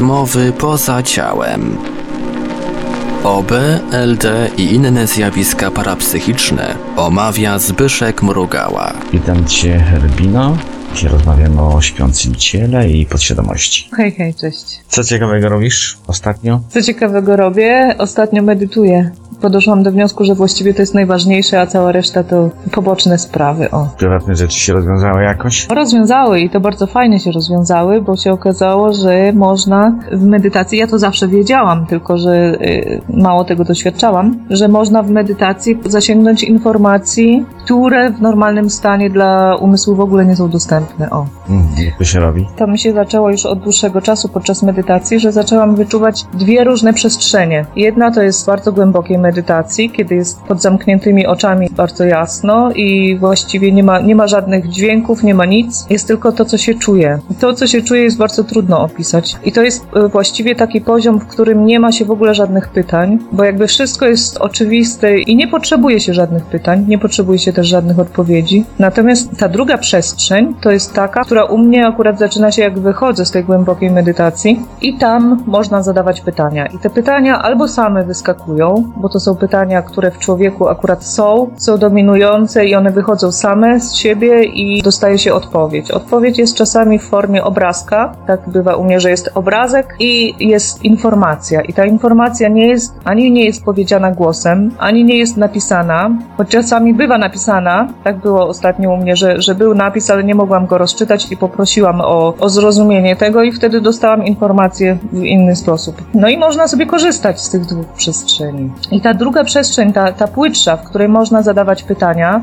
Rozmowy poza ciałem. OB, LD i inne zjawiska parapsychiczne omawia Zbyszek Mrugała. Witam Cię, Herbino. Dzisiaj rozmawiamy o śpiącym ciele i podświadomości. Hej, hej, cześć. Co ciekawego robisz ostatnio? Co ciekawego robię? Ostatnio medytuję. Podeszłam do wniosku, że właściwie to jest najważniejsze, a cała reszta to poboczne sprawy. O. Prywatne rzeczy się rozwiązały jakoś? Rozwiązały i to bardzo fajnie się rozwiązały, bo się okazało, że można w medytacji, ja to zawsze wiedziałam, tylko że y, mało tego doświadczałam, że można w medytacji zasięgnąć informacji, które w normalnym stanie dla umysłu w ogóle nie są dostępne. O. Mm, jak to się robi? To mi się zaczęło już od dłuższego czasu podczas medytacji, że zaczęłam wyczuwać dwie różne przestrzenie. Jedna to jest bardzo głębokiej medytacji, kiedy jest pod zamkniętymi oczami bardzo jasno i właściwie nie ma, nie ma żadnych dźwięków, nie ma nic, jest tylko to, co się czuje. To, co się czuje, jest bardzo trudno opisać. I to jest y, właściwie taki poziom, w którym nie ma się w ogóle żadnych pytań, bo jakby wszystko jest oczywiste i nie potrzebuje się żadnych pytań, nie potrzebuje się też żadnych odpowiedzi. Natomiast ta druga przestrzeń to jest taka, która u mnie akurat zaczyna się jak wychodzę z tej głębokiej medytacji i tam można zadawać pytania. I te pytania albo same wyskakują, bo to są pytania, które w człowieku akurat są, są dominujące i one wychodzą same z siebie i dostaje się odpowiedź. Odpowiedź jest czasami w formie obrazka, tak bywa u mnie, że jest obrazek i jest informacja. I ta informacja nie jest, ani nie jest powiedziana głosem, ani nie jest napisana, choć czasami bywa napisana, tak było ostatnio u mnie, że, że był napis, ale nie mogłam go rozczytać i poprosiłam o, o zrozumienie tego i wtedy dostałam informację w inny sposób. No i można sobie korzystać z tych dwóch przestrzeni. I ta druga przestrzeń, ta, ta płytsza, w której można zadawać pytania,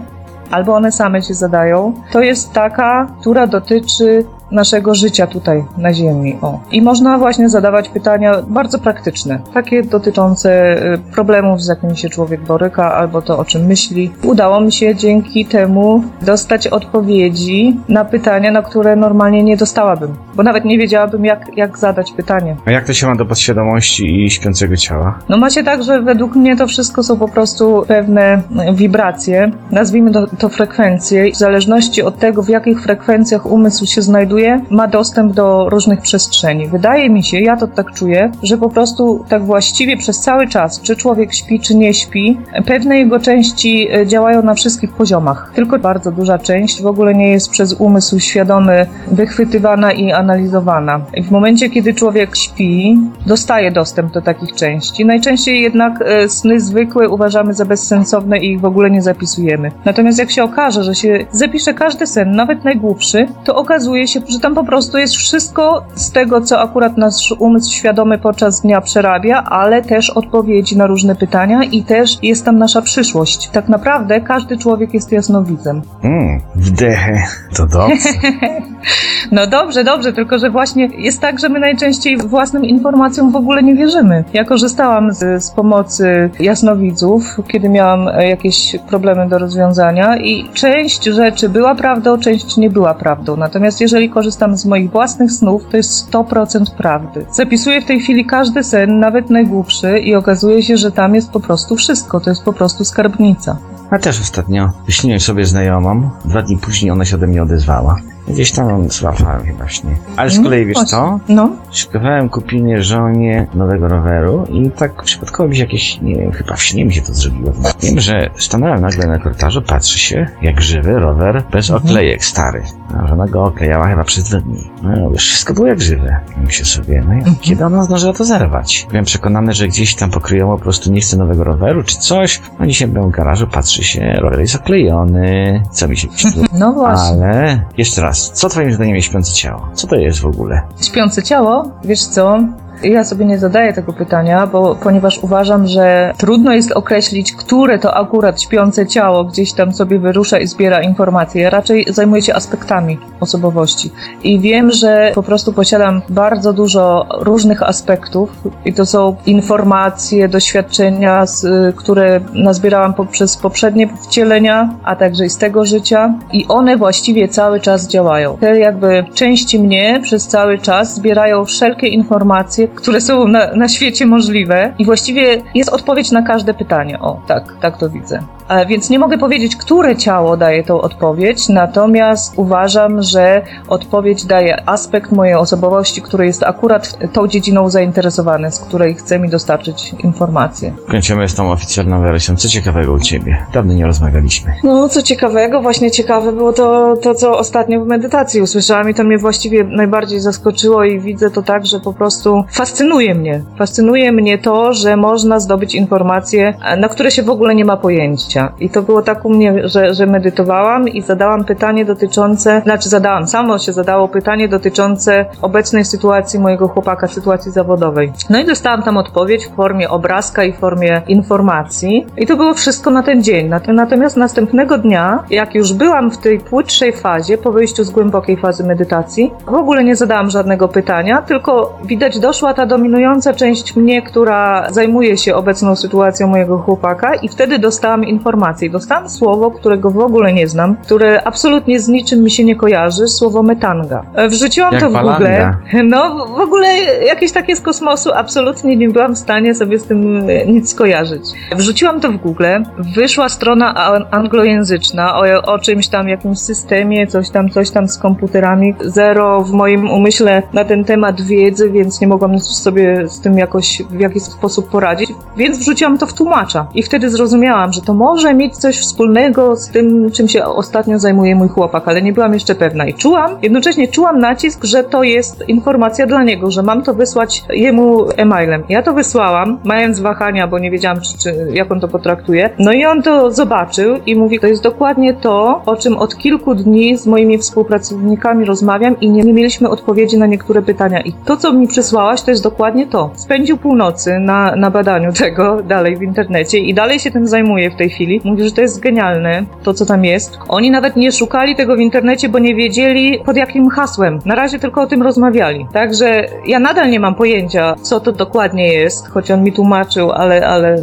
albo one same się zadają, to jest taka, która dotyczy naszego życia tutaj na Ziemi. O. I można właśnie zadawać pytania bardzo praktyczne, takie dotyczące y, problemów, z jakimi się człowiek boryka, albo to, o czym myśli. Udało mi się dzięki temu dostać odpowiedzi na pytania, na które normalnie nie dostałabym, bo nawet nie wiedziałabym, jak, jak zadać pytanie. A jak to się ma do podświadomości i śpiącego ciała? No ma się tak, że według mnie to wszystko są po prostu pewne wibracje, nazwijmy to, to frekwencje. W zależności od tego, w jakich frekwencjach umysł się znajduje, ma dostęp do różnych przestrzeni. Wydaje mi się, ja to tak czuję, że po prostu tak właściwie przez cały czas, czy człowiek śpi, czy nie śpi, pewne jego części e, działają na wszystkich poziomach. Tylko bardzo duża część w ogóle nie jest przez umysł świadomy wychwytywana i analizowana. I w momencie, kiedy człowiek śpi, dostaje dostęp do takich części. Najczęściej jednak e, sny zwykłe uważamy za bezsensowne i ich w ogóle nie zapisujemy. Natomiast jak się okaże, że się zapisze każdy sen, nawet najgłupszy, to okazuje się, że tam po prostu jest wszystko z tego, co akurat nasz umysł świadomy podczas dnia przerabia, ale też odpowiedzi na różne pytania i też jest tam nasza przyszłość. Tak naprawdę każdy człowiek jest jasnowidzem. Mm, wdechy. To dobrze. No dobrze, dobrze, tylko że właśnie jest tak, że my najczęściej własnym informacjom w ogóle nie wierzymy. Ja korzystałam z, z pomocy jasnowidzów, kiedy miałam e, jakieś problemy do rozwiązania i część rzeczy była prawdą, część nie była prawdą. Natomiast jeżeli korzystam z moich własnych snów, to jest 100% prawdy. Zapisuję w tej chwili każdy sen, nawet najgłupszy i okazuje się, że tam jest po prostu wszystko. To jest po prostu skarbnica. A też ostatnio wyśniłem sobie znajomą. Dwa dni później ona się ode mnie odezwała. Gdzieś tam złapałem chyba śnie. Ale z kolei, wiesz co? No. Szykowałem kupienie żonie nowego roweru i tak przypadkowo mi się jakieś, nie wiem, chyba w śnie mi się to zrobiło. Wiem, że stanąłem nagle na korytarzu, patrzy się, jak żywy rower bez oklejek stary. A żona go oklejała chyba przez dwa dni. No wiesz, wszystko było jak żywe. Myślę sobie, no i kiedy ona zdążyła to zerwać? Byłem przekonany, że gdzieś tam pokryjomo po prostu nie chce nowego roweru czy coś. No dzisiaj byłem w garażu, patrzy się, rower jest oklejony. Co mi się przyszło? No właśnie. Ale jeszcze raz, co twoim zdaniem jest śpiące ciało? Co to jest w ogóle? Śpiące ciało, wiesz co? Ja sobie nie zadaję tego pytania, bo ponieważ uważam, że trudno jest określić, które to akurat śpiące ciało gdzieś tam sobie wyrusza i zbiera informacje. Ja raczej zajmuję się aspektami osobowości. I wiem, że po prostu posiadam bardzo dużo różnych aspektów i to są informacje, doświadczenia, które nazbierałam poprzez poprzednie wcielenia, a także i z tego życia i one właściwie cały czas działają. Te jakby części mnie przez cały czas zbierają wszelkie informacje, które są na, na świecie możliwe i właściwie jest odpowiedź na każde pytanie. O, tak, tak to widzę. E, Więc nie mogę powiedzieć, które ciało daje tą odpowiedź, natomiast uważam, że odpowiedź daje aspekt mojej osobowości, który jest akurat tą dziedziną zainteresowany, z której chce mi dostarczyć informacje. Kończymy z tą oficjalną wersją. Co ciekawego u ciebie? Dawno nie rozmawialiśmy. No, co ciekawego, właśnie ciekawe było to, to, co ostatnio w medytacji usłyszałam i to mnie właściwie najbardziej zaskoczyło i widzę to tak, że po prostu fascynuje mnie. Fascynuje mnie to, że można zdobyć informacje, na które się w ogóle nie ma pojęcia. I to było tak u mnie, że, że medytowałam i zadałam pytanie dotyczące, znaczy zadałam, samo się zadało pytanie dotyczące obecnej sytuacji mojego chłopaka, sytuacji zawodowej. No i dostałam tam odpowiedź w formie obrazka i w formie informacji. I to było wszystko na ten dzień. Nat- Natomiast następnego dnia, jak już byłam w tej płytszej fazie, po wyjściu z głębokiej fazy medytacji, w ogóle nie zadałam żadnego pytania, tylko widać doszła ta dominująca część mnie, która zajmuje się obecną sytuacją mojego chłopaka i wtedy dostałam informację. Dostałam słowo, którego w ogóle nie znam, które absolutnie z niczym mi się nie kojarzy, słowo metanga. E, Wrzuciłam Jak to w falanga. Google. No, w ogóle jakieś takie z kosmosu, absolutnie nie byłam w stanie sobie z tym e, nic skojarzyć. Wrzuciłam to w Google, wyszła strona anglojęzyczna o, o czymś tam, jakimś systemie, coś tam, coś tam z komputerami. Zero w moim umyśle na ten temat wiedzy, więc nie mogłam sobie z tym jakoś w jakiś sposób poradzić, więc wrzuciłam to w tłumacza. I wtedy zrozumiałam, że to może mieć coś wspólnego z tym, czym się ostatnio zajmuje mój chłopak, ale nie byłam jeszcze pewna. I czułam, jednocześnie czułam nacisk, że to jest informacja dla niego, że mam to wysłać jemu e-mailem. Ja to wysłałam, mając wahania, bo nie wiedziałam, czy, czy, jak on to potraktuje. No i on to zobaczył i mówi, to jest dokładnie to, o czym od kilku dni z moimi współpracownikami rozmawiam i nie, nie mieliśmy odpowiedzi na niektóre pytania. I to, co mi przysłałaś, to jest dokładnie to. Spędził północy na, na badaniu tego dalej w internecie i dalej się tym zajmuje w tej chwili. Mówi, że to jest genialne, to co tam jest. Oni nawet nie szukali tego w internecie, bo nie wiedzieli pod jakim hasłem. Na razie tylko o tym rozmawiali. Także ja nadal nie mam pojęcia, co to dokładnie jest, choć on mi tłumaczył, ale, ale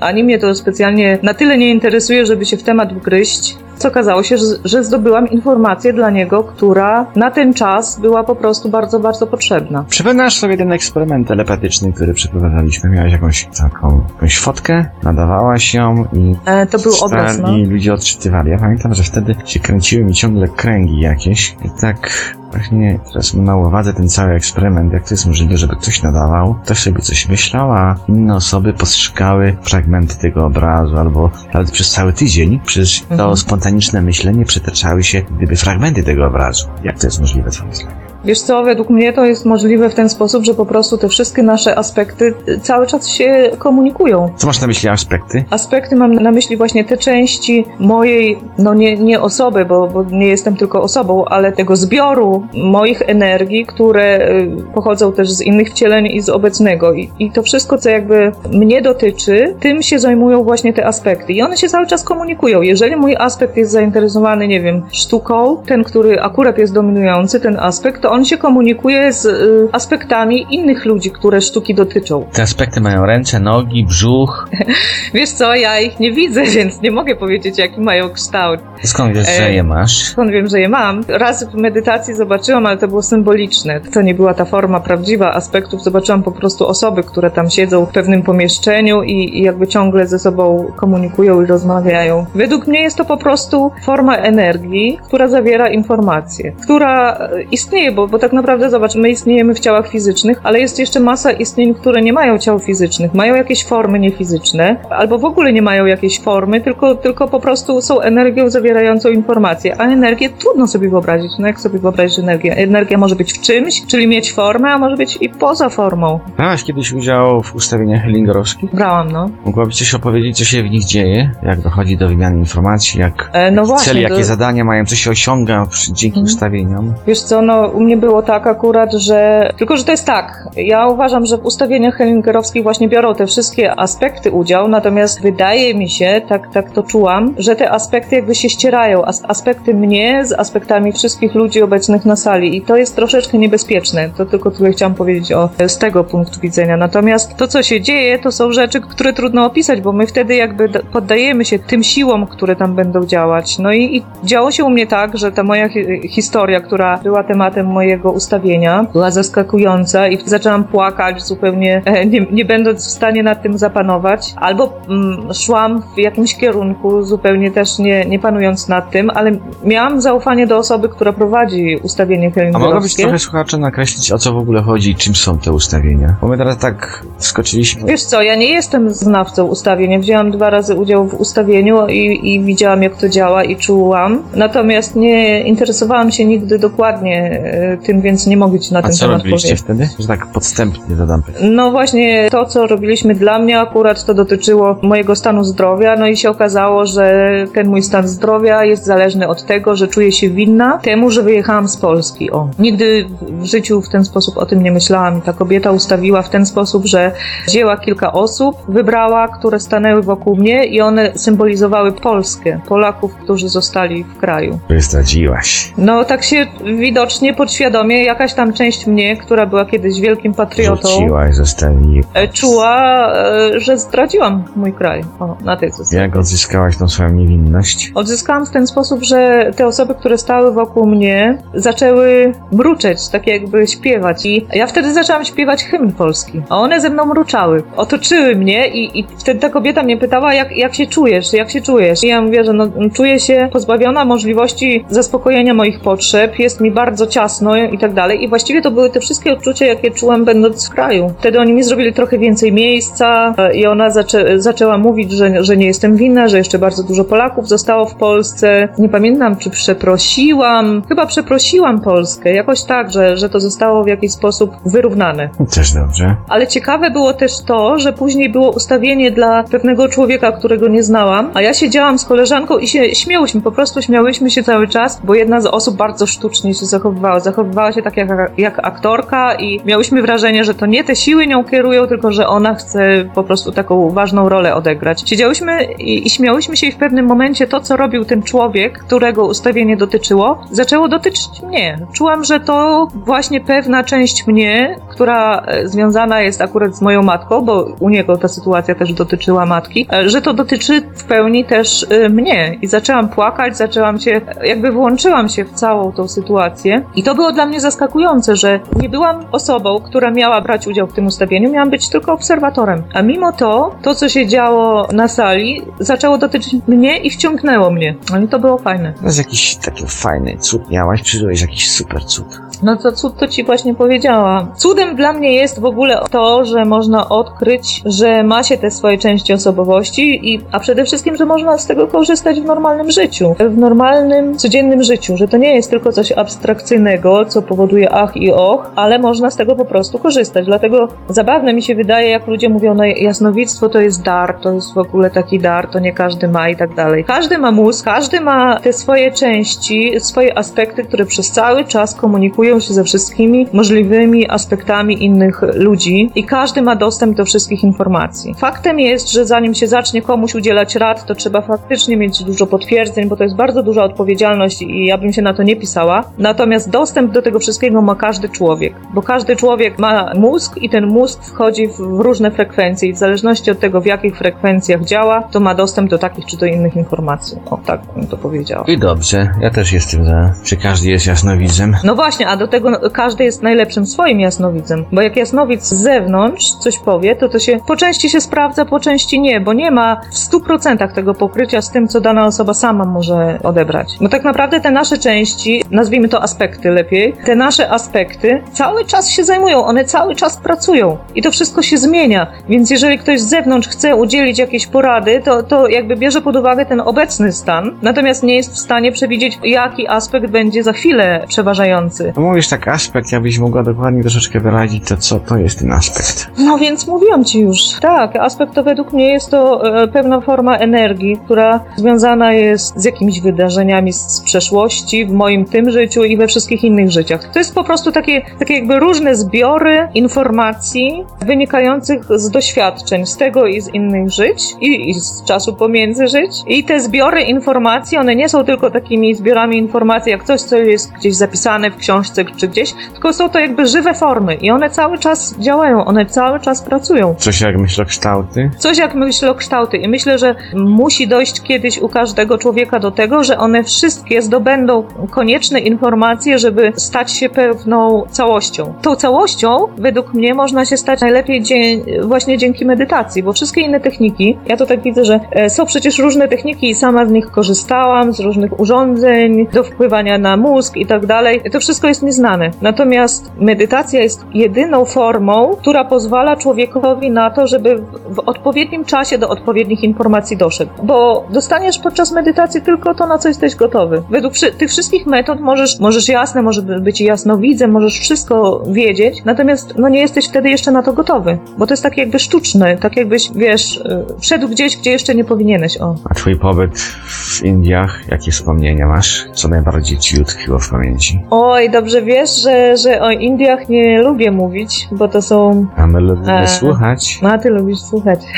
ani mnie to specjalnie na tyle nie interesuje, żeby się w temat wgryźć. Co okazało się, że, zdobyłam informację dla niego, która na ten czas była po prostu bardzo, bardzo potrzebna. Przypominasz sobie ten eksperyment telepatyczny, który przeprowadzaliśmy. Miałeś jakąś taką jakąś fotkę, nadawałaś ją i E, to był obraz, no. i ludzie odczytywali. Ja pamiętam, że wtedy się kręciły mi ciągle kręgi jakieś i tak właśnie teraz mam na uwadze ten cały eksperyment, jak to jest możliwe, żeby ktoś nadawał, ktoś sobie coś myślał, a inne osoby postrzegały fragmenty tego obrazu, albo nawet przez cały tydzień, przez to Mhm. spontaniczne myślenie przetaczały się gdyby fragmenty tego obrazu. Jak to jest możliwe, twoim zdaniem? Wiesz co, według mnie to jest możliwe w ten sposób, że po prostu te wszystkie nasze aspekty y, cały czas się komunikują. Co masz na myśli aspekty? Aspekty mam na myśli właśnie te części mojej, no nie, nie osoby, bo, bo nie jestem tylko osobą, ale tego zbioru moich energii, które y, pochodzą też z innych wcieleń i z obecnego. I, I to wszystko, co jakby mnie dotyczy, tym się zajmują właśnie te aspekty. I one się cały czas komunikują. Jeżeli mój aspekt jest zainteresowany, nie wiem, sztuką, ten, który akurat jest dominujący, ten aspekt, to on się komunikuje z y, aspektami innych ludzi, które sztuki dotyczą. Te aspekty mają ręce, nogi, brzuch. Wiesz co, ja ich nie widzę, więc nie mogę powiedzieć, jaki mają kształt. Skąd wiesz, że E, je masz? Skąd wiem, że je mam? Raz w medytacji zobaczyłam, ale to było symboliczne. To nie była ta forma prawdziwa aspektów. Zobaczyłam po prostu osoby, które tam siedzą w pewnym pomieszczeniu i, i jakby ciągle ze sobą komunikują i rozmawiają. Według mnie jest to po prostu forma energii, która zawiera informacje, która e, istnieje, bo, bo tak naprawdę zobacz, my istniejemy w ciałach fizycznych, ale jest jeszcze masa istnień, które nie mają ciał fizycznych, mają jakieś formy niefizyczne, albo w ogóle nie mają jakiejś formy, tylko, tylko po prostu są energią zawierającą informacje, a energię trudno sobie wyobrazić. No jak sobie wyobrazić energię? Energia może być w czymś, czyli mieć formę, a może być i poza formą. Brałaś kiedyś udział w ustawieniach Hellingerowskich? Brałam, no. Mogłabyś coś opowiedzieć, co się w nich dzieje? Jak dochodzi do wymiany informacji? Jak E, no właśnie. cele, jakie zadania mają? Co się osiąga dzięki Mhm. ustawieniom? Wiesz co, no mnie było tak akurat, że... Tylko, że to jest tak. Ja uważam, że w ustawieniach Hellingerowskich właśnie biorą te wszystkie aspekty udział, natomiast wydaje mi się, tak, tak to czułam, że te aspekty jakby się ścierają. As aspekty mnie z aspektami wszystkich ludzi obecnych na sali i to jest troszeczkę niebezpieczne. To tylko tyle chciałam powiedzieć o, z tego punktu widzenia. Natomiast to, co się dzieje, to są rzeczy, które trudno opisać, bo my wtedy jakby poddajemy się tym siłom, które tam będą działać. No i, i działo się u mnie tak, że ta moja hi historia, która była tematem mojego ustawienia była zaskakująca i zaczęłam płakać zupełnie, e, nie, nie będąc w stanie nad tym zapanować. Albo mm, szłam w jakimś kierunku, zupełnie też nie, nie panując nad tym, ale miałam zaufanie do osoby, która prowadzi ustawienie A mogłabyś trochę słuchacze nakreślić, o co w ogóle chodzi i czym są te ustawienia? Bo my teraz tak wskoczyliśmy. Wiesz co, ja nie jestem znawcą ustawień. Ja wzięłam dwa razy udział w ustawieniu i, i widziałam, jak to działa i czułam. Natomiast nie interesowałam się nigdy dokładnie e, tym, więc nie mogę ci na A ten co temat robiliście powiedzieć. wtedy? Że tak podstępnie zadam pytanie. No właśnie to, co robiliśmy dla mnie akurat, to dotyczyło mojego stanu zdrowia, no i się okazało, że ten mój stan zdrowia jest zależny od tego, że czuję się winna temu, że wyjechałam z Polski. O. Nigdy w życiu w ten sposób o tym nie myślałam. Ta kobieta ustawiła w ten sposób, że wzięła kilka osób, wybrała, które stanęły wokół mnie i one symbolizowały Polskę, Polaków, którzy zostali w kraju. Który zdradziłaś. No tak się widocznie podświadomie jakaś tam część mnie, która była kiedyś wielkim patriotą, Rzuciłaś, zostawiłaś. e, czuła, e, że zdradziłam mój kraj. O, na tej zasadzie. Jak odzyskałaś tą swoją niewinność? Odzyskałam w ten sposób, że te osoby, które stały wokół mnie, zaczęły mruczeć, tak jakby śpiewać. I ja wtedy zaczęłam śpiewać hymn polski, a one ze mną mruczały. Otoczyły mnie i, i wtedy ta kobieta mnie pytała, jak, jak się czujesz, jak się czujesz. I ja mówię, że no, czuję się pozbawiona możliwości zaspokojenia moich potrzeb, jest mi bardzo ciasno i tak dalej. I właściwie to były te wszystkie odczucia, jakie czułam będąc w kraju. Wtedy oni mi zrobili trochę więcej miejsca e, i ona zaczę, zaczęła mówić, że, że nie jestem winna, że jeszcze bardzo dużo Polaków zostało w Polsce. Nie pamiętam, czy przeprosiłam. Chyba przeprosiłam Polskę. Jakoś tak, że, że to zostało w jakiś sposób wyrównane. Też dobrze. Ale ciekawe było też to, że później było ustawienie dla pewnego człowieka, którego nie znałam, a ja siedziałam z koleżanką i się śmiałyśmy, po prostu śmiałyśmy się cały czas, bo jedna z osób bardzo sztucznie się zachowywała. Zachowywała się tak jak, jak aktorka i miałyśmy wrażenie, że to nie te siły nią kierują, tylko że ona chce po prostu taką ważną rolę odegrać. Siedziałyśmy i, i śmiałyśmy się i w pewnym momencie to, co robił ten człowiek, którego ustawienie dotyczyło, zaczęło dotyczyć mnie. Czułam, że to właśnie pewna część mnie, która e, związana jest akurat z moją matką, bo u niego ta sytuacja też dotyczyła matki, e, że to dotyczy w pełni też e, mnie. I zaczęłam płakać, zaczęłam się, jakby włączyłam się w całą tą sytuację. I to było dla mnie zaskakujące, że nie byłam osobą, która miała brać udział w tym ustawieniu, miałam być tylko obserwatorem. A mimo to, to co się działo na sali, zaczęło dotyczyć mnie i wciągnęło mnie. No i to było fajne. To jest jakiś taki fajny cud miałaś, przeżyłeś jakiś super cud. No to cud to ci właśnie powiedziałam. Cudem dla mnie jest w ogóle to, że można odkryć, że ma się te swoje części osobowości, i, a przede wszystkim, że można z tego korzystać w normalnym życiu. W normalnym, codziennym życiu, że to nie jest tylko coś abstrakcyjnego, co powoduje ach i och, ale można z tego po prostu korzystać. Dlatego zabawne mi się wydaje, jak ludzie mówią, no jasnowictwo to jest dar, to jest w ogóle taki dar, to nie każdy ma i tak dalej. Każdy ma mózg, każdy ma te swoje części, swoje aspekty, które przez cały czas komunikują się ze wszystkimi możliwymi aspektami innych ludzi i każdy ma dostęp do wszystkich informacji. Faktem jest, że zanim się zacznie komuś udzielać rad, to trzeba faktycznie mieć dużo potwierdzeń, bo to jest bardzo duża odpowiedzialność i ja bym się na to nie pisała. Natomiast dostęp do tego wszystkiego ma każdy człowiek, bo każdy człowiek ma mózg i ten mózg wchodzi w różne frekwencje i w zależności od tego, w jakich frekwencjach działa, to ma dostęp do takich czy do innych informacji. O, tak bym to powiedziała. I dobrze, ja też jestem za. Czy każdy jest jasnowidzem? No właśnie, a do tego każdy jest najlepszym swoim jasnowidzem, bo jak jasnowic z zewnątrz coś powie, to to się po części się sprawdza, po części nie, bo nie ma w 100% tego pokrycia z tym, co dana osoba sama może odebrać. Bo tak naprawdę te nasze części, nazwijmy to aspekty lepiej, te nasze aspekty cały czas się zajmują, one cały czas pracują i to wszystko się zmienia, więc jeżeli ktoś z zewnątrz chce udzielić jakiejś porady, to, to jakby bierze pod uwagę ten obecny stan, natomiast nie jest w stanie przewidzieć, jaki aspekt będzie za chwilę przeważający. No mówisz tak aspekt, jakbyś mogła dokładnie troszeczkę wyrazić, to co to jest ten aspekt. No więc mówiłam ci już. Tak, aspekt to według mnie jest to e, pewna forma energii, która związana jest z jakimiś wydarzeniami z, z przeszłości, w moim tym życiu i we wszystkich innych życiach. To jest po prostu takie, takie jakby różne zbiory informacji wynikających z doświadczeń, z tego i z innych żyć i, i z czasu pomiędzy żyć. I te zbiory informacji, one nie są tylko takimi zbiorami informacji, jak coś, co jest gdzieś zapisane w książce czy gdzieś, tylko są to jakby żywe formy i one cały czas działają, one cały czas pracują. Coś jak myślokształty? Coś jak myślokształty i myślę, że musi dojść kiedyś u każdego człowieka do tego, że one wszystkie zdobędą konieczne informacje, żeby stać się pewną całością. Tą całością, według mnie, można się stać najlepiej dzie właśnie dzięki medytacji, bo wszystkie inne techniki, ja to tak widzę, że e, są przecież różne techniki i sama z nich korzystałam, z różnych urządzeń, do wpływania na mózg i tak dalej. To wszystko jest mi znane. Natomiast medytacja jest jedyną formą, która pozwala człowiekowi na to, żeby w odpowiednim czasie do odpowiednich informacji doszedł. Bo dostaniesz podczas medytacji tylko to, na co jesteś gotowy. Według tych wszystkich metod możesz, możesz jasne, może być jasnowidzem, możesz wszystko wiedzieć, natomiast no nie jesteś wtedy jeszcze na to gotowy, bo to jest tak jakby sztuczne, tak jakbyś, wiesz, y, wszedł gdzieś, gdzie jeszcze nie powinieneś, o. A twój pobyt w Indiach, jakie wspomnienia masz? Co najbardziej ci utkwiło w pamięci? Oj, dobrze wiesz, że, że o Indiach nie lubię mówić, bo to są... A my lubimy e... słuchać. A ty lubisz słuchać.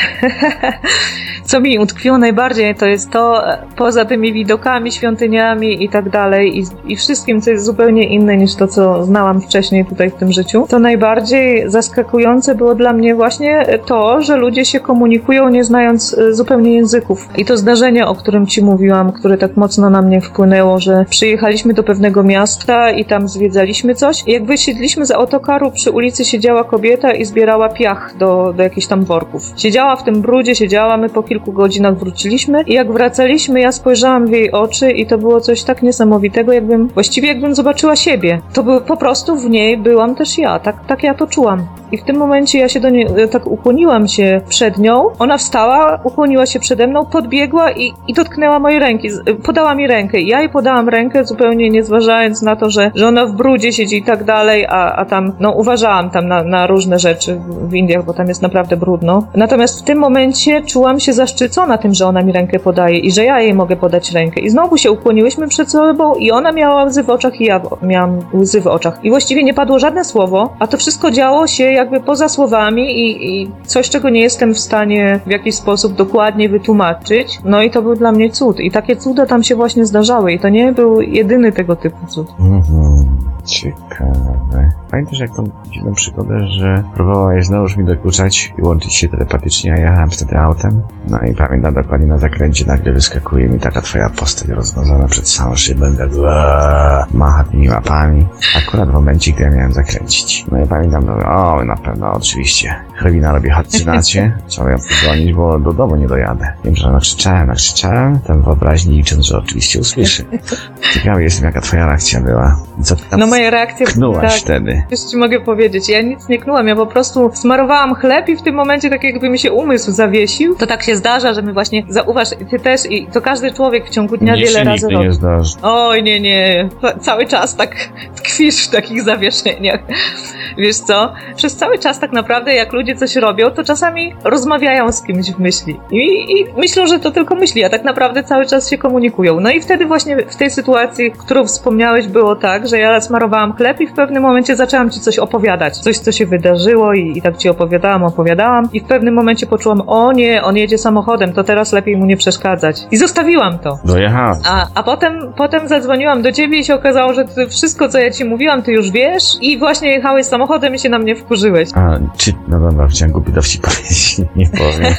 Co mi utkwiło najbardziej, to jest to, poza tymi widokami, świątyniami i tak dalej, i, i wszystkim, co jest zupełnie inne niż to, co znałam wcześniej tutaj w tym życiu, to najbardziej zaskakujące było dla mnie właśnie to, że ludzie się komunikują nie znając e, zupełnie języków. I to zdarzenie, o którym ci mówiłam, które tak mocno na mnie wpłynęło, że przyjechaliśmy do pewnego miasta i tam zwiedzaliśmy coś. Jak wysiedliśmy z autokaru, przy ulicy siedziała kobieta i zbierała piach do, do jakichś tam worków. Siedziała w tym brudzie, siedziała, my po kilku godzinach wróciliśmy i jak wracaliśmy, ja spojrzałam w jej oczy i to było coś tak niesamowitego, jakbym, właściwie jakbym zobaczyła siebie. To było po prostu w niej byłam też ja, tak, tak ja to czułam. I w tym momencie ja się do niej, tak ukłoniłam się przed nią. Ona wstała, ukłoniła się przede mną, podbiegła i, i dotknęła mojej ręki. E, podała mi rękę. Ja jej podałam rękę, zupełnie nie zważając na to, że, że ona w brudzie siedzi i tak dalej, a, a tam, no uważałam tam na, na różne rzeczy w Indiach, bo tam jest naprawdę brudno. Natomiast w tym momencie czułam się zaszczycona tym, że ona mi rękę podaje i że ja jej mogę podać rękę. I znowu się ukłoniłyśmy przed sobą i ona miała łzy w oczach i ja miałam łzy w oczach. I właściwie nie padło żadne słowo, a to wszystko działo się jakby poza słowami i, i coś, czego nie jestem w stanie w jakiś sposób dokładnie wytłumaczyć. No i to był dla mnie cud. I takie cuda tam się właśnie zdarzały. I to nie był jedyny tego typu cud. Mhm. Ciekawe. Pamiętasz jak tą dziwną przygodę, że próbowałaś znowuż mi dokuczać i łączyć się telepatycznie, a jechałem wtedy autem? No i pamiętam dokładnie na zakręcie nagle wyskakuje mi taka twoja postać rozmazana przed całą szybę, macha tymi łapami. Akurat w momencie, gdy ja miałem zakręcić. No i pamiętam, no, o, na pewno, oczywiście. Hrwina robi halucynację, trzeba ją podgonić, bo do domu nie dojadę. Wiem, że nakrzyczałem, nakrzyczałem, ten wyobraźni licząc, że oczywiście usłyszy. Ciekawy jestem, jaka twoja reakcja była. Co ty tam no moja reakcja... Knułaś tak, wtedy. Już ci mogę powiedzieć, ja nic nie knułam, ja po prostu smarowałam chleb i w tym momencie tak jakby mi się umysł zawiesił. To tak się zdarza, że my właśnie, zauważ, ty też i to każdy człowiek w ciągu dnia wiele razy robi. nie zdarzy. Oj, nie, nie. Cały czas tak tkwisz w takich zawieszeniach. Wiesz co? Przez cały czas tak naprawdę jak ludzie coś robią, to czasami rozmawiają z kimś w myśli. I, i myślą, że to tylko myśli, a tak naprawdę cały czas się komunikują. No i wtedy właśnie w tej sytuacji, którą wspomniałeś, było tak, że ja smarowałam chleb i w pewnym momencie zaczęłam ci coś opowiadać. Coś, co się wydarzyło i, i tak ci opowiadałam, opowiadałam i w pewnym momencie poczułam, o nie, on jedzie samochodem, to teraz lepiej mu nie przeszkadzać. I zostawiłam to. Dojechałam. A, a potem, potem zadzwoniłam do ciebie i się okazało, że wszystko, co ja ci mówiłam, ty już wiesz i właśnie jechałeś samochodem i się na mnie wkurzyłeś. A, czy, no dobra, chciałem głupi dowcip powiedzieć, nie powiem.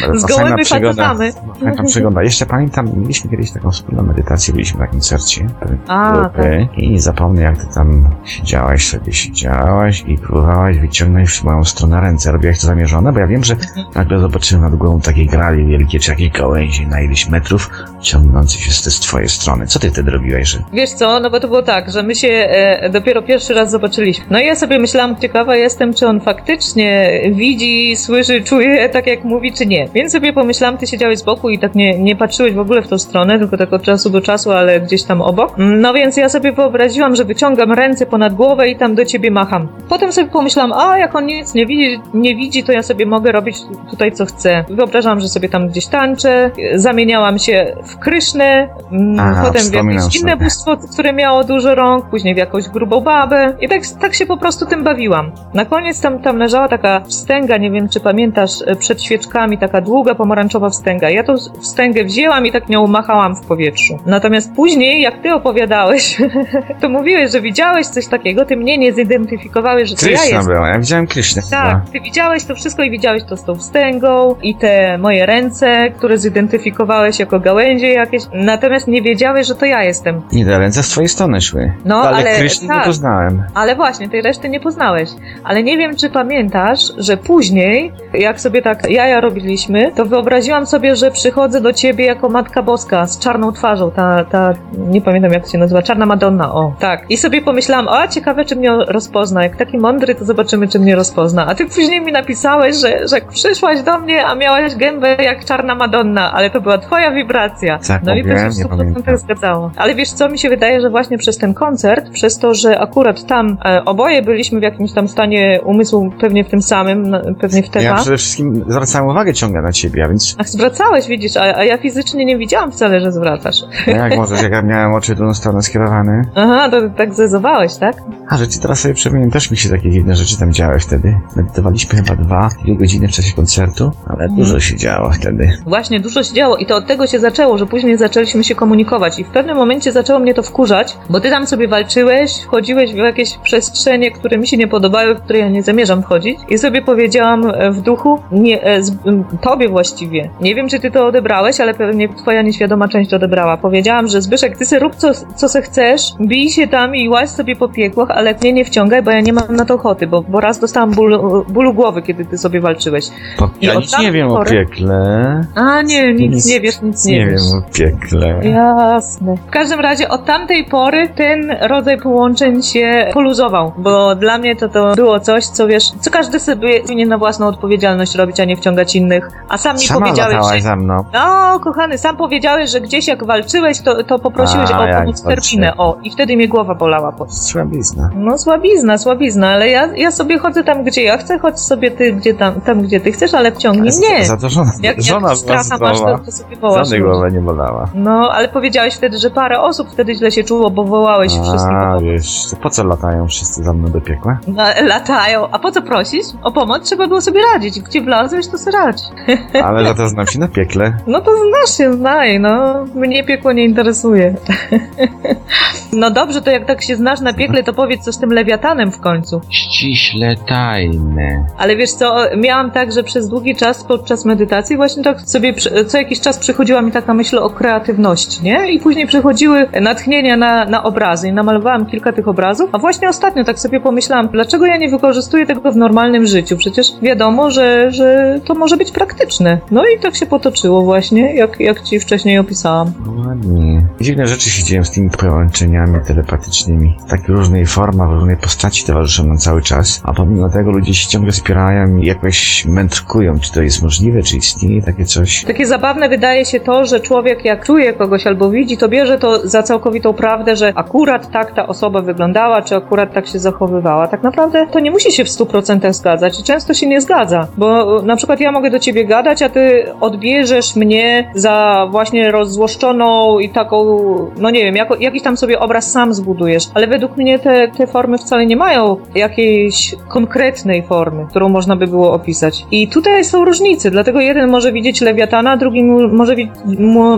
Dobra, Z gołymi facetami. Fajna przygoda. Jeszcze pamiętam, mieliśmy kiedyś taką wspólną medytację, byliśmy na koncercie. A, grupy, tak. I nie zapomnę, jak ty tam siedziałaś sobie, siedziałaś i próbowałaś wyciągnąć w moją stronę ręce. Robiłaś to zamierzone? Bo ja wiem, że mhm. nagle zobaczyłem nad głową takie grali wielkie, czy jakieś gałęzie na ileś metrów, ciągnące się z, z twojej strony. Co ty wtedy robiłaś? Że... Wiesz co, no bo to było tak, że my się e, dopiero pierwszy raz zobaczyliśmy. No i ja sobie myślałam, ciekawa jestem, czy on faktycznie widzi, słyszy, czuje tak jak mówi, czy nie. Więc sobie pomyślałam, ty siedziałeś z boku i tak nie, nie patrzyłeś w ogóle w tą stronę, tylko tak od czasu do czasu, ale gdzieś tam obok. No więc ja sobie wyobraziłam, że wyciągam ręce ponad głowę i tam do ciebie macham. Potem sobie pomyślałam, a jak on nic nie widzi, nie widzi, to ja sobie mogę robić tutaj co chcę. Wyobrażałam, że sobie tam gdzieś tańczę, zamieniałam się w Krysznę, mm, potem w jakieś inne bóstwo, które miało dużo rąk, później w jakąś grubą babę. I tak tak się po prostu tym bawiłam. Na koniec tam, tam leżała taka wstęga, nie wiem czy pamiętasz, e, przed świeczkami, taka długa pomarańczowa wstęga. Ja tą wstęgę wzięłam i tak nią machałam w powietrzu. Natomiast później, jak ty opowiadałeś, to mówiłeś, że widziałeś coś takiego, ty mnie nie zidentyfikowałeś, że to ja Kryszna jestem. była, ja widziałem Kryśnę Tak, ty widziałeś to wszystko i widziałeś to z tą wstęgą i te moje ręce, które zidentyfikowałeś jako gałęzie jakieś, natomiast nie wiedziałeś, że to ja jestem. Nie, te ręce z twojej strony szły. No, ale, ale Kryszny tak. poznałem. Ale właśnie, tej reszty nie poznałeś. Ale nie wiem, czy pamiętasz, że później, jak sobie tak jaja robiliśmy, to wyobraziłam sobie, że przychodzę do ciebie jako Matka Boska z czarną twarzą, ta, ta nie pamiętam jak to się nazywa, Czarna Madonna, o, tak. I sobie pomyślałam, o, ciekawe, czy mnie rozpozna. Jak taki mądry, to zobaczymy, czy mnie rozpozna. A ty później mi napisałeś, że, że przyszłaś do mnie, a miałaś gębę jak Czarna Madonna, ale to była twoja wibracja. Tak, no i to się w 100% pamiętam. zgadzało. Ale wiesz co, mi się wydaje, że właśnie przez ten koncert, przez to, że akurat tam oboje byliśmy w jakimś tam stanie umysłu, pewnie w tym samym, pewnie wtedy. Ja przede wszystkim zwracałem uwagę ciągle na ciebie, a więc Ach, zwracałeś, widzisz, a, a ja fizycznie nie widziałam wcale, że zwracasz. no jak możesz, jak ja miałem oczy w drugą stronę skierowane. Aha, to tak zezowałeś, tak? A, że ci teraz sobie przypomniałem, też mi się takie dziwne rzeczy tam działy wtedy. Medytowaliśmy chyba dwa, dwie godziny w czasie koncertu, ale Mhm. dużo się działo wtedy. Właśnie, dużo się działo i to od tego się zaczęło, że później zaczęliśmy się komunikować i w pewnym momencie zaczęło mnie to wkurzać, bo ty tam sobie walczyłeś, wchodziłeś w jakieś przestrzenie, które mi się nie podobały, w które ja nie zamierzam wchodzić i sobie powiedziałam e, w duchu, nie, e, z, tobie właściwie, nie wiem czy ty to odebrałeś, ale pewnie twoja nieświadoma część odebrała. Powiedziałam, że Zbyszek, ty se rób co, co se chcesz, bij się tam i łaź sobie po piekłach, ale mnie nie wciągaj, bo ja nie mam na to ochoty, bo, bo raz dostałam ból, bólu głowy, kiedy ty sobie walczyłeś. Po, ja nic nie wiem o pory- piekle. A nie, nic Nic nie wiesz, nic nie, Nie wiesz. wiem o piekle. Jasne. W każdym razie od tamtej pory ten rodzaj połączeń się poluzował, bo dla mnie to, to było coś, co wiesz, co każdy sobie powinien na własną odpowiedzialność robić, a nie wciągać innych. A sam mi Sama powiedziałeś, że... za mną. No, kochany, sam powiedziałeś, że gdzieś jak walczyłeś, to, to poprosiłeś A, o pomoc walczyłem. O, i wtedy mnie głowa bolała. Po... Słabizna. No słabizna, słabizna, ale ja, ja sobie chodzę tam, gdzie ja chcę, chodź sobie ty gdzie tam, tam gdzie ty chcesz, ale wciągnij mnie. Za to żona, Jak, żona jak stracha masz, to, to sobie wołasz. Żadnej głowa nie bolała. No, ale powiedziałeś wtedy, że parę osób wtedy źle się czuło, bo wołałeś wszystkich A, pomoc. wiesz, po co latają wszyscy za mną do piekła? No, latają. A po co prosić? O pomoc trzeba było sobie radzić. Gdzie wlazłeś, to sobie radź. Ale za to znam się na piekle. No to znasz się, znaj, no. Mnie piekło nie interesuje. no dobrze, to jak tak się znasz na piekle, to powiedz co z tym lewiatanem w końcu. Ściśle tajne. Ale wiesz co, miałam tak, że przez długi czas podczas medytacji właśnie tak sobie co jakiś czas przychodziła mi taka myśl o kreatywności, nie? I później przychodziły natchnienia na, na obrazy i namalowałam kilka tych obrazów, a właśnie ostatnio tak sobie pomyślałam, dlaczego ja nie wykorzystuję tego w normalnym życiu? Przecież wiadomo, że, że to może być praktyczne. No i tak się potoczyło właśnie, jak, jak ci wcześniej opisałam. Ładnie. Dziwne rzeczy się dzieją z tymi połączeniami telepatycznymi. W takiej różnej formach, w różnej postaci towarzyszą nam cały czas, a pomimo tego ludzie się ciągle spierają i jakoś mędrkują, czy to jest możliwe, czy istnieje takie coś. Takie zabawne wydaje się to, że człowiek jak czuje kogoś albo widzi, to bierze to za całkowitą prawdę, że akurat tak ta osoba wyglądała, czy akurat tak się zachowywała. Tak naprawdę to nie musi się w 100% zgadzać i często się nie zgadza, bo na przykład ja mogę do ciebie gadać, a ty odbierzesz mnie za właśnie rozzłoszczoną i taką, no nie wiem, jako, jakiś tam sobie obraz sam zbudujesz, ale według mnie te, te formy wcale nie mają jakiejś konkretnej formy, którą można by było opisać. I tutaj są różnice, dlatego jeden może widzieć lewiatana, drugi może, wi-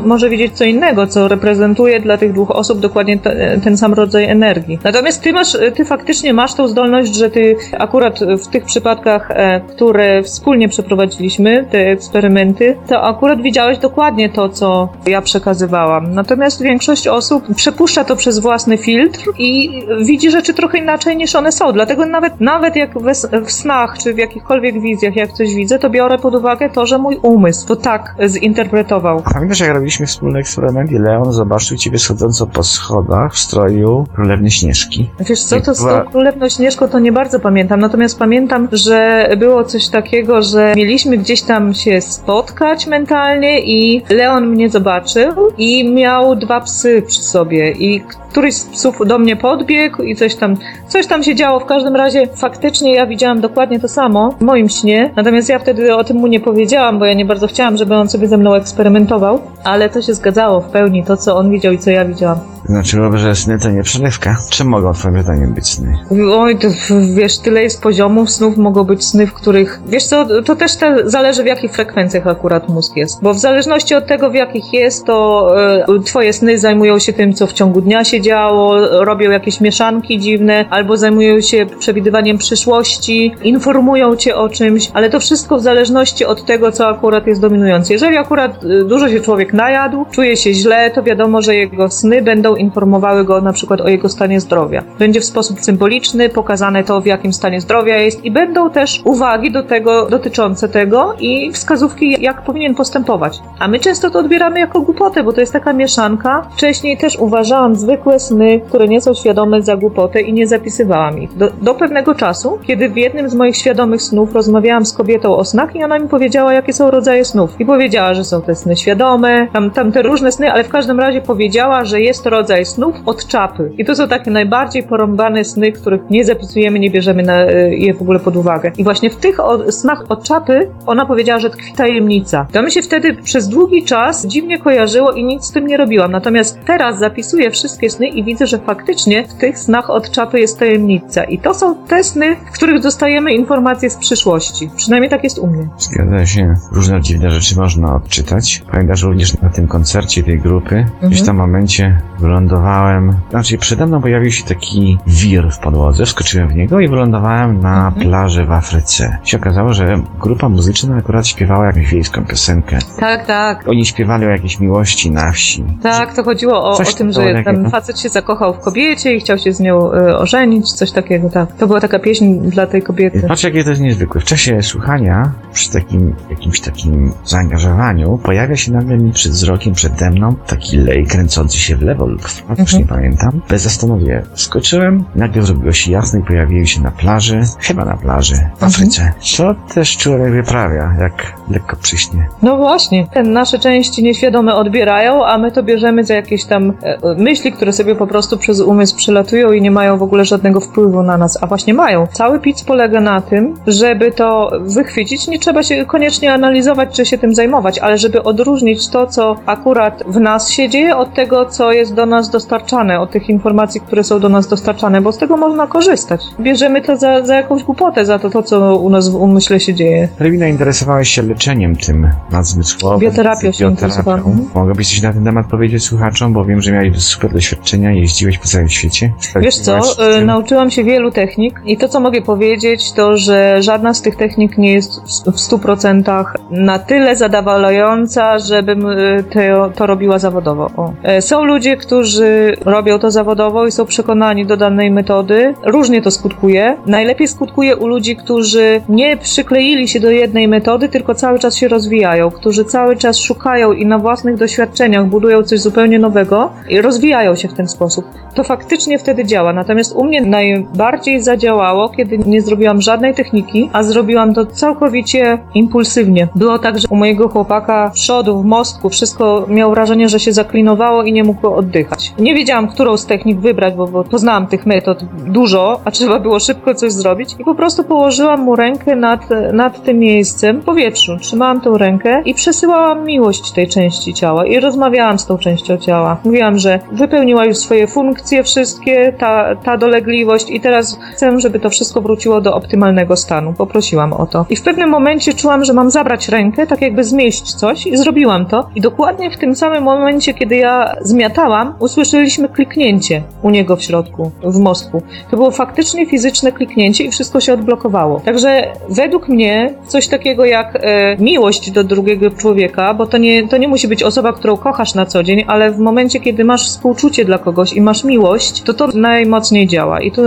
może widzieć co innego, co reprezentuje dla tych dwóch osób dokładnie te, ten sam rodzaj energii. Natomiast ty masz, ty faktycznie masz tą zdolność, że ty akurat w tych przypadkach, e, które wspólnie przeprowadziliśmy, te eksperymenty, to akurat widziałeś dokładnie to, co ja przekazywałam. Natomiast większość osób przepuszcza to przez własny filtr i widzi rzeczy trochę inaczej niż one są. Dlatego nawet, nawet jak we, w snach, czy w jakichkolwiek wizjach, jak coś widzę, to biorę pod uwagę to, że mój umysł to tak zinterpretował. Pamiętasz, jak robiliśmy wspólny eksperyment i Leon zobaczył ciebie schodząco po schodach w stroju królewny Śnieżki? Wiesz co, to z Była- tą królewną Śnieżką to nie bardzo pamiętam, natomiast pamiętam, że było coś takiego, że mieliśmy gdzieś tam się spotkać mentalnie i Leon mnie zobaczył i miał dwa psy przy sobie i któryś z psów do mnie podbiegł i coś tam, coś tam się działo. W każdym razie faktycznie ja widziałam dokładnie to samo w moim śnie, natomiast ja wtedy o tym mu nie powiedziałam, bo ja nie bardzo chciałam, żeby on sobie ze mną eksperymentował, ale to się zgadzało w pełni, to co on widział i co ja widziałam. Znaczyłoby, że sny to nie przelewka. Czym mogą twoim zdaniem być sny? Oj, to wiesz, tyle jest poziomów snów, mogą być sny, w których... Wiesz co, to też te, zależy w jakich frekwencjach akurat mózg jest. Bo w zależności od tego, w jakich jest, to e, twoje sny zajmują się tym, co w ciągu dnia się działo, robią jakieś mieszanki dziwne, albo zajmują się przewidywaniem przyszłości, informują cię o czymś, ale to wszystko w zależności od tego, co akurat jest dominujące. Jeżeli akurat e, dużo się człowiek najadł, czuje się źle, to wiadomo, że jego sny będą informowały go na przykład o jego stanie zdrowia. Będzie w sposób symboliczny pokazane to, w jakim stanie zdrowia jest i będą też uwagi do tego, dotyczące tego i wskazówki, jak powinien postępować. A my często to odbieramy jako głupotę, bo to jest taka mieszanka. Wcześniej też uważałam zwykłe sny, które nie są świadome za głupotę i nie zapisywałam ich. Do, do pewnego czasu, kiedy w jednym z moich świadomych snów rozmawiałam z kobietą o snach i ona mi powiedziała, jakie są rodzaje snów. I powiedziała, że są te sny świadome, tam, tam te różne sny, ale w każdym razie powiedziała, że jest rodzaj snów od czapy. I to są takie najbardziej porąbane sny, których nie zapisujemy, nie bierzemy na, e, je w ogóle pod uwagę. I właśnie w tych o, snach od czapy ona powiedziała, że tkwi tajemnica. To mi się wtedy przez długi czas dziwnie kojarzyło i nic z tym nie robiłam. Natomiast teraz zapisuję wszystkie sny i widzę, że faktycznie w tych snach od czapy jest tajemnica. I to są te sny, w których dostajemy informacje z przyszłości. Przynajmniej tak jest u mnie. Zgadza się. Różne dziwne rzeczy można odczytać. Pamiętasz również na tym koncercie tej grupy? Mhm. Gdzieś tam momencie wylądowałem, znaczy przede mną pojawił się taki wir w podłodze, wskoczyłem w niego i wylądowałem na Mhm. plaży w Afryce. Się okazało, że grupa muzyczna akurat śpiewała jakąś wiejską piosenkę. Tak, tak. Oni śpiewali o jakiejś miłości na wsi. Tak, to chodziło o, o tym, że takiego. ten facet się zakochał w kobiecie i chciał się z nią y, ożenić, coś takiego, tak. To była taka pieśń dla tej kobiety. Patrz, jakie to jest niezwykłe. W czasie słuchania, przy takim jakimś takim zaangażowaniu, pojawia się nagle mi przed wzrokiem, przede mną taki lej kręcący się w lewo lub w prawo, już Mhm. nie pamiętam. Bez zastanowienia skoczyłem, nagle zrobiło się jasno i pojawiłem się na plaży, chyba na plaży Mhm. w Afryce. Co też człowiek wyprawia, jak lekko przyśnie. No właśnie, te nasze części nieświadome odbierają, a my to bierzemy za jakieś tam e, e, myśli, które sobie po prostu przez umysł przelatują i nie mają w ogóle żadnego wpływu na nas, a właśnie mają. Cały pic polega na tym, żeby to wychwycić, nie trzeba się koniecznie analizować czy się tym zajmować, ale żeby odróżnić to, co akurat w nas się dzieje, od tego, co jest do nas dostarczane, od tych informacji, które są do nas dostarczane, bo z tego można korzystać. Bierzemy to za, za jakąś głupotę, za to, to, co u nas w umyśle się dzieje. Rewina interesowałeś się leczeniem tym nadzmysłowym. Bioterapią się. Mhm. Mogłabyś coś na ten temat powiedzieć słuchaczom, bo wiem, że miałeś super doświadczenia, jeździłeś po całym świecie. Wiesz co, tym. nauczyłam się wielu technik i to, co mogę powiedzieć, to, że żadna z tych technik nie jest w- w 100% na tyle zadowalająca, żebym e, te, to robiła zawodowo. O. E, Są ludzie, którzy robią to zawodowo i są przekonani do danej metody. Różnie to skutkuje. Najlepiej skutkuje u ludzi, którzy nie przykleili się do jednej metody, tylko cały czas się rozwijają, którzy cały czas szukają i na własnych doświadczeniach budują coś zupełnie nowego i rozwijają się w ten sposób. To faktycznie wtedy działa. Natomiast u mnie najbardziej zadziałało, kiedy nie zrobiłam żadnej techniki, a zrobiłam to całkowicie impulsywnie. Było tak, że u mojego chłopaka przodu, w mostku, wszystko miał wrażenie, że się zaklinowało i nie mógł oddychać. Nie wiedziałam, którą z technik wybrać, bo, bo poznałam tych metod dużo, a trzeba było szybko coś zrobić i po prostu położyłam mu rękę nad, nad tym miejscem w powietrzu. Trzymałam tą rękę i przesyłałam miłość tej części ciała i rozmawiałam z tą częścią ciała. Mówiłam, że wypełniła swoje funkcje wszystkie, ta, ta dolegliwość i teraz chcę, żeby to wszystko wróciło do optymalnego stanu. Poprosiłam o to. I w pewnym momencie czułam, że mam zabrać rękę, tak jakby zmieść coś i zrobiłam to. I dokładnie w tym samym momencie, kiedy ja zmiatałam, usłyszeliśmy kliknięcie u niego w środku, w mostku. To było faktycznie fizyczne kliknięcie i wszystko się odblokowało. Także według mnie coś takiego jak e, miłość do drugiego człowieka, bo to nie, to nie musi być osoba, którą kochasz na co dzień, ale w momencie, kiedy masz współczucie dla kogoś i masz miłość, to to najmocniej działa. I tu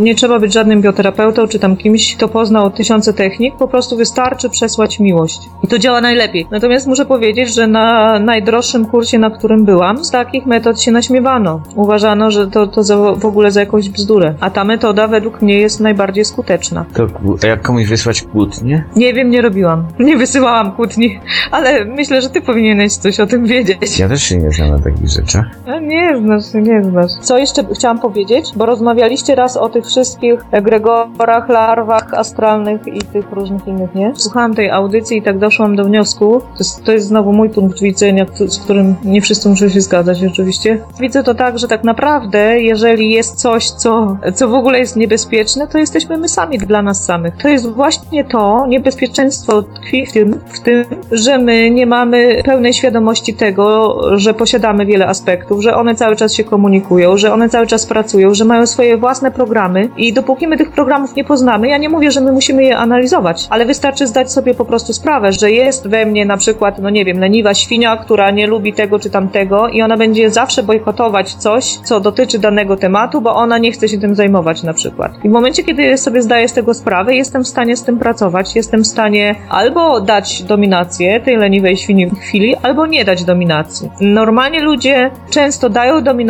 nie trzeba być żadnym bioterapeutą czy tam kimś, kto poznał tysiące technik, po prostu wystarczy przesłać miłość. I to działa najlepiej. Natomiast muszę powiedzieć, że na najdroższym kursie, na którym byłam, z takich metod się naśmiewano. Uważano, że to, to za, w ogóle za jakąś bzdurę. A ta metoda według mnie jest najbardziej skuteczna. To, a jak komuś wysłać kłótnię? Nie wiem, nie robiłam. Nie wysyłałam kłótni, ale myślę, że ty powinieneś coś o tym wiedzieć. Ja też się nie znam na takich rzeczach. A nie znasz, się, nie znasz. Co jeszcze chciałam powiedzieć? Bo rozmawialiście raz o tych wszystkich egregorach, larwach astralnych i tych różnych innych, nie? Słuchałam tej audycji i tak doszłam do wniosku, to jest, to jest znowu mój punkt widzenia, z którym nie wszyscy muszą się zgadzać oczywiście. Widzę to tak, że tak naprawdę, jeżeli jest coś, co, co w ogóle jest niebezpieczne, to jesteśmy my sami dla nas samych. To jest właśnie to niebezpieczeństwo tkwi w tym, w tym, że my nie mamy pełnej świadomości tego, że posiadamy wiele aspektów, że one cały czas się komunikują, że one cały czas pracują, że mają swoje własne programy i dopóki my tych programów nie poznamy, ja nie mówię, że my musimy je analizować, ale wystarczy zdać sobie po prostu sprawę, że jest we mnie na przykład, no nie wiem, leniwa świnia, która nie lubi tego czy tamtego i ona będzie zawsze bojkotować coś, co dotyczy danego tematu, bo ona nie chce się tym zajmować na przykład. I w momencie, kiedy sobie zdaję z tego sprawę, jestem w stanie z tym pracować, jestem w stanie albo dać dominację tej leniwej świni w chwili, albo nie dać dominacji. Normalnie ludzie często dają dominację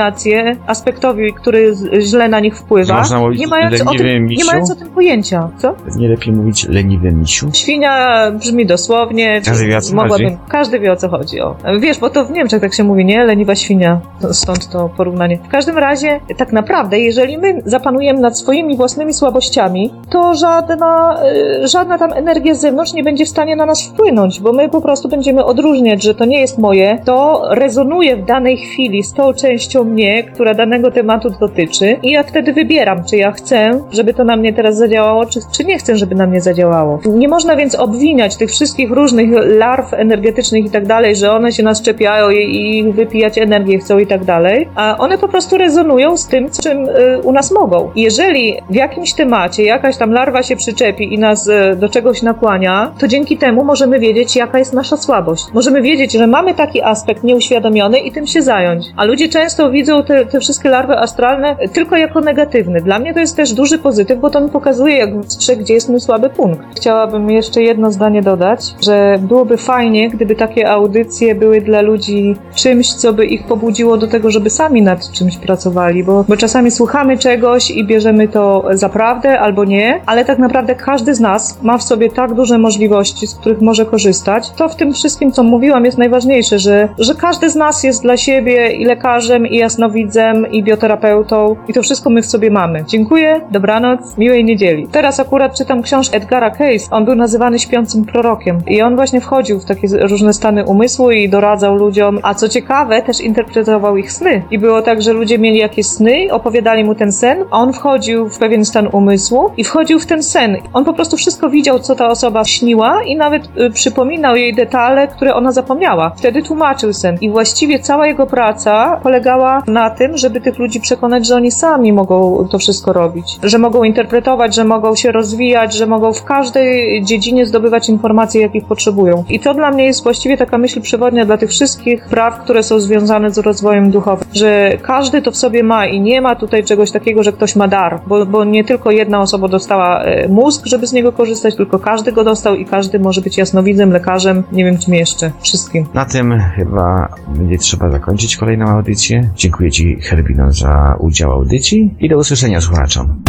aspektowi, który źle na nich wpływa, Można mówić nie mając, o tym, nie misiu? mając o tym pojęcia. Co? Nie lepiej mówić leniwy misiu? Świnia brzmi dosłownie. Każdy wie, o co mogłabym, chodzi. Każdy wie o co chodzi. O. Wiesz, bo to w Niemczech tak się mówi, nie? Leniwa świnia. Stąd to porównanie. W każdym razie, tak naprawdę, jeżeli my zapanujemy nad swoimi własnymi słabościami, to żadna, y, żadna tam energia z zewnątrz nie będzie w stanie na nas wpłynąć, bo my po prostu będziemy odróżniać, że to nie jest moje, to rezonuje w danej chwili z tą częścią mnie, która danego tematu dotyczy i ja wtedy wybieram, czy ja chcę, żeby to na mnie teraz zadziałało, czy, czy nie chcę, żeby na mnie zadziałało. Nie można więc obwiniać tych wszystkich różnych larw energetycznych i tak dalej, że one się nas czepiają i, i wypijać energię chcą i tak dalej, a one po prostu rezonują z tym, czym y, u nas mogą. Jeżeli w jakimś temacie jakaś tam larwa się przyczepi i nas y, do czegoś nakłania, to dzięki temu możemy wiedzieć, jaka jest nasza słabość. Możemy wiedzieć, że mamy taki aspekt nieuświadomiony i tym się zająć. A ludzie często widzą te, te wszystkie larwy astralne tylko jako negatywne. Dla mnie to jest też duży pozytyw, bo to mi pokazuje, jak w strze, gdzie jest mój słaby punkt. Chciałabym jeszcze jedno zdanie dodać, że byłoby fajnie, gdyby takie audycje były dla ludzi czymś, co by ich pobudziło do tego, żeby sami nad czymś pracowali, bo, bo czasami słuchamy czegoś i bierzemy to za prawdę albo nie, ale tak naprawdę każdy z nas ma w sobie tak duże możliwości, z których może korzystać. To w tym wszystkim, co mówiłam, jest najważniejsze, że, że każdy z nas jest dla siebie i lekarzem, i jasnowidzem, i bioterapeutą i to wszystko my w sobie mamy. Dziękuję, dobranoc, miłej niedzieli. Teraz akurat czytam książkę Edgara Case. On był nazywany śpiącym prorokiem i on właśnie wchodził w takie różne stany umysłu i doradzał ludziom, a co ciekawe, też interpretował ich sny. I było tak, że ludzie mieli jakieś sny, opowiadali mu ten sen, a on wchodził w pewien stan umysłu i wchodził w ten sen. On po prostu wszystko widział, co ta osoba śniła i nawet y, przypominał jej detale, które ona zapomniała. Wtedy tłumaczył sen. I właściwie cała jego praca polegała na tym, żeby tych ludzi przekonać, że oni sami mogą to wszystko robić. Że mogą interpretować, że mogą się rozwijać, że mogą w każdej dziedzinie zdobywać informacje, jakich potrzebują. I to dla mnie jest właściwie taka myśl przewodnia dla tych wszystkich praw, które są związane z rozwojem duchowym. Że każdy to w sobie ma i nie ma tutaj czegoś takiego, że ktoś ma dar, bo, bo nie tylko jedna osoba dostała e, mózg, żeby z niego korzystać, tylko każdy go dostał i każdy może być jasnowidzem, lekarzem, nie wiem czym jeszcze, wszystkim. Na tym chyba będzie trzeba zakończyć kolejną audycję. Dziękuję Ci, Herbino, za udział w audycji i do usłyszenia słuchaczom.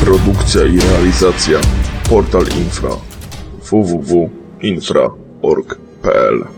Produkcja i realizacja Portal Infra www.infra.org.pl